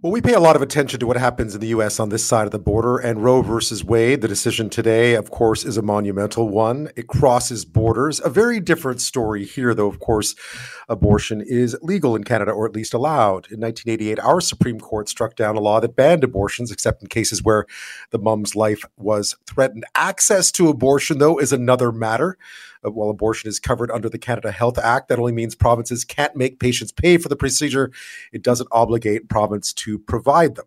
Well, we pay a lot of attention to what happens in the U.S. on this side of the border, and Roe versus Wade, the decision today, of course, is a monumental one. It crosses borders. A very different story here, though, of course, abortion is legal in Canada, or at least allowed. In 1988, our Supreme Court struck down a law that banned abortions, except in cases where the mom's life was threatened. Access to abortion, though, is another matter. Uh, while abortion is covered under the Canada Health Act, that only means provinces can't make patients pay for the procedure. It doesn't obligate province to provide them.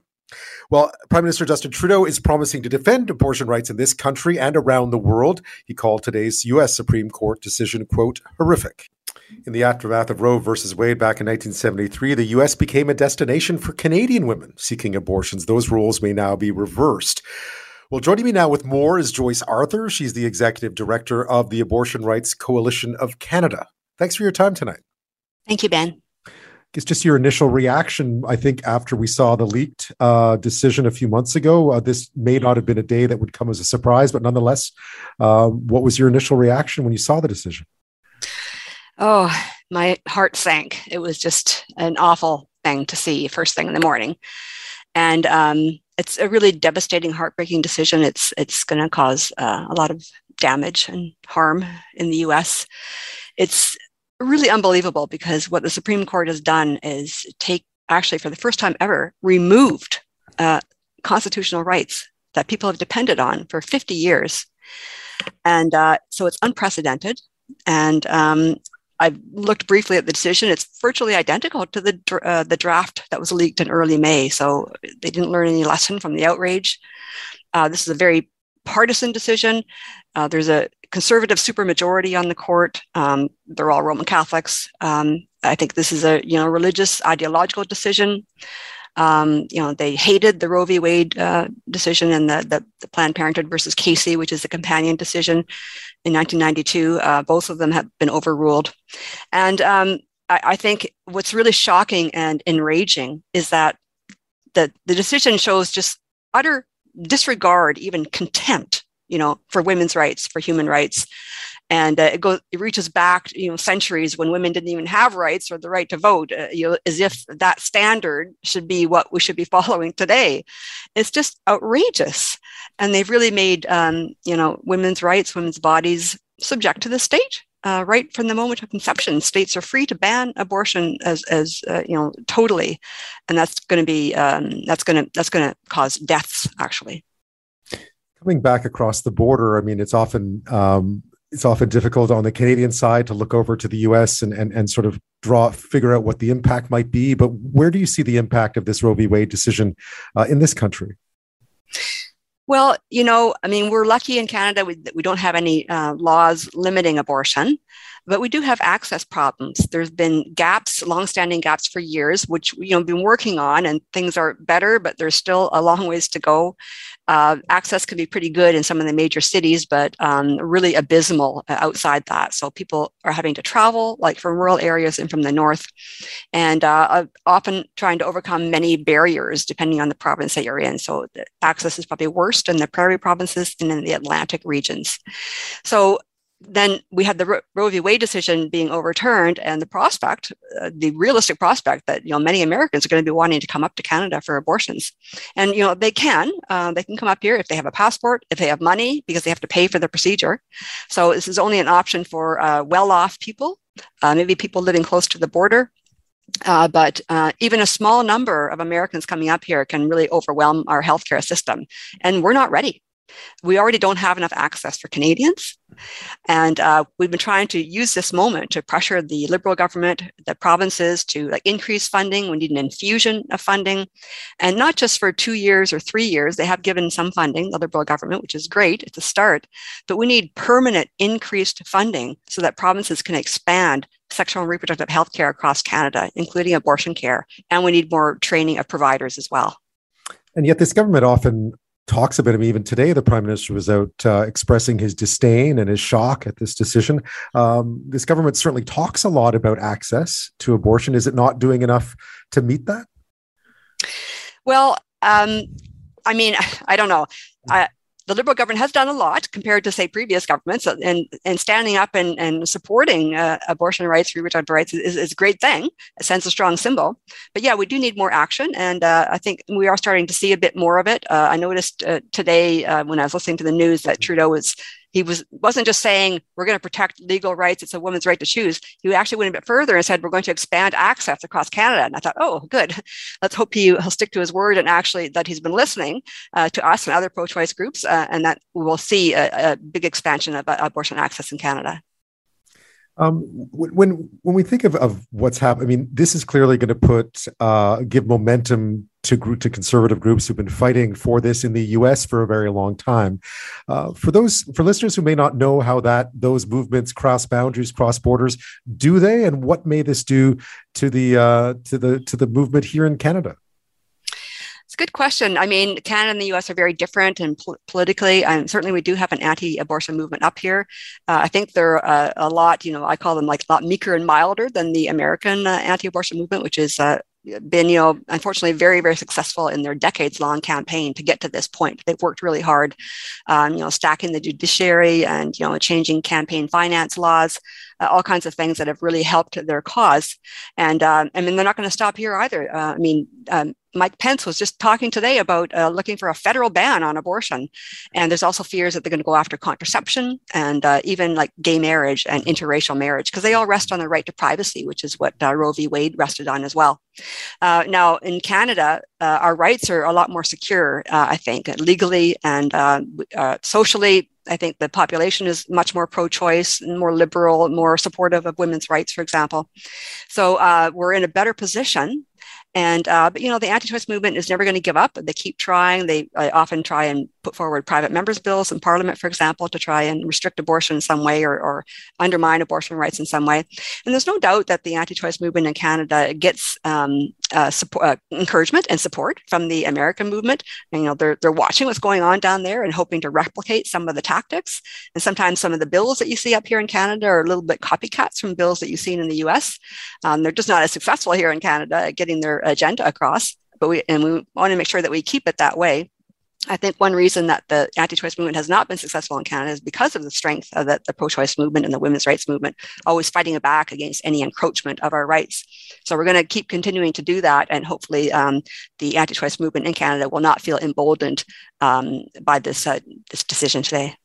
Well, Prime Minister Justin Trudeau is promising to defend abortion rights in this country and around the world. He called today's U.S. Supreme Court decision, quote, horrific. In the aftermath of Roe versus Wade back in 1973, the U.S. became a destination for Canadian women seeking abortions. Those rules may now be reversed. Well, joining me now with more is Joyce Arthur. She's the executive director of the Abortion Rights Coalition of Canada. Thanks for your time tonight. Thank you, Ben. It's just your initial reaction, I think, after we saw the leaked uh, decision a few months ago. Uh, this may not have been a day that would come as a surprise, but nonetheless, uh, what was your initial reaction when you saw the decision? Oh, my heart sank. It was just an awful thing to see first thing in the morning. And um, it's a really devastating, heartbreaking decision. It's it's going to cause uh, a lot of damage and harm in the U.S. It's really unbelievable because what the Supreme Court has done is take actually for the first time ever removed uh, constitutional rights that people have depended on for 50 years, and uh, so it's unprecedented. And um, I've looked briefly at the decision. It's virtually identical to the uh, the draft that was leaked in early May. So they didn't learn any lesson from the outrage. Uh, this is a very partisan decision. Uh, there's a conservative supermajority on the court. Um, they're all Roman Catholics. Um, I think this is a you know religious ideological decision. Um, you know, they hated the Roe v. Wade uh, decision and the, the, the, Planned Parenthood versus Casey, which is the companion decision in 1992. Uh, both of them have been overruled. And um, I, I, think what's really shocking and enraging is that the, the decision shows just utter disregard, even contempt, you know, for women's rights, for human rights. And uh, it goes it reaches back you know centuries when women didn't even have rights or the right to vote uh, you know as if that standard should be what we should be following today. It's just outrageous. And they've really made um, you know women's rights women's bodies subject to the state uh, right from the moment of conception. States are free to ban abortion as as uh, you know totally. And that's going to be um, that's going to that's going to cause deaths actually coming back across the border i mean it's often um, it's often difficult on the Canadian side to look over to the US and, and, and sort of draw, figure out what the impact might be. But where do you see the impact of this Roe v. Wade decision uh, in this country? Well, you know, I mean, we're lucky in Canada we, we don't have any uh, laws limiting abortion, but we do have access problems. There's been gaps, longstanding gaps for years, which you know been working on, and things are better, but there's still a long ways to go. Uh, access can be pretty good in some of the major cities, but um, really abysmal outside that. So people are having to travel, like from rural areas and from the north, and uh, often trying to overcome many barriers depending on the province that you're in. So access is probably worst in the prairie provinces and in the Atlantic regions. So then we had the Roe v. Wade decision being overturned, and the prospect, uh, the realistic prospect that you know many Americans are going to be wanting to come up to Canada for abortions, and you know they can, uh, they can come up here if they have a passport, if they have money, because they have to pay for the procedure. So this is only an option for uh, well-off people, uh, maybe people living close to the border. Uh, but uh, even a small number of Americans coming up here can really overwhelm our healthcare system, and we're not ready. We already don't have enough access for Canadians. And uh, we've been trying to use this moment to pressure the Liberal government, the provinces to like increase funding. We need an infusion of funding. And not just for two years or three years. They have given some funding, the Liberal government, which is great. It's a start. But we need permanent increased funding so that provinces can expand sexual and reproductive health care across Canada, including abortion care. And we need more training of providers as well. And yet, this government often talks about him. Even today, the prime minister was out uh, expressing his disdain and his shock at this decision. Um, this government certainly talks a lot about access to abortion. Is it not doing enough to meet that? Well, um, I mean, I don't know. I, the Liberal government has done a lot compared to, say, previous governments, and, and standing up and, and supporting uh, abortion rights, reproductive rights is, is, a great thing. It sends a strong symbol. But yeah, we do need more action, and uh, I think we are starting to see a bit more of it. Uh, I noticed uh, today uh, when I was listening to the news that Trudeau was he was wasn't just saying we're going to protect legal rights. It's a woman's right to choose. He actually went a bit further and said we're going to expand access across canada. And i thought oh good. Let's hope he, will stick to his word and actually that he's been listening uh, to us and other pro-choice groups uh, and that we will see a, a big expansion of uh, abortion access in canada. Um, when when we think of, of what's happening, I mean, this is clearly going to put uh, give momentum to to conservative groups who've been fighting for this in the U.S. for a very long time. Uh, for those for listeners who may not know how that those movements cross boundaries, cross borders, do they, and what may this do to the uh, to the to the movement here in Canada? It's a good question. I mean, Canada and the US are very different and pol- politically, and certainly we do have an anti abortion movement up here. Uh, I think they're uh, a lot, you know, I call them like a lot meeker and milder than the American uh, anti abortion movement, which is uh, been, you know, unfortunately very, very successful in their decades long campaign to get to this point. They've worked really hard, um, you know, stacking the judiciary and, you know, changing campaign finance laws, uh, all kinds of things that have really helped their cause. And um, I mean, they're not going to stop here either. Uh, I mean, um, Mike Pence was just talking today about uh, looking for a federal ban on abortion. And there's also fears that they're going to go after contraception and uh, even like gay marriage and interracial marriage, because they all rest on the right to privacy, which is what uh, Roe v. Wade rested on as well. Uh, now, in Canada, uh, our rights are a lot more secure, uh, I think, legally and socially. I think the population is much more pro choice and more liberal, more supportive of women's rights, for example. So we're in a better position and uh, but you know the anti-choice movement is never going to give up. They keep trying. They uh, often try and put forward private members' bills in Parliament, for example, to try and restrict abortion in some way or, or undermine abortion rights in some way. And there's no doubt that the anti-choice movement in Canada gets um, uh, support, uh, encouragement and support from the American movement. And, you know they're they're watching what's going on down there and hoping to replicate some of the tactics. And sometimes some of the bills that you see up here in Canada are a little bit copycats from bills that you've seen in the U.S. Um, they're just not as successful here in Canada at getting their agenda across, but we and we want to make sure that we keep it that way. I think one reason that the anti-choice movement has not been successful in Canada is because of the strength of the, the pro-choice movement and the women's rights movement, always fighting back against any encroachment of our rights. So we're going to keep continuing to do that, and hopefully, um, the anti-choice movement in Canada will not feel emboldened um, by this uh, this decision today.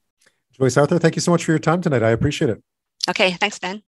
Joyce Arthur, thank you so much for your time tonight. I appreciate it. Okay, thanks, Ben.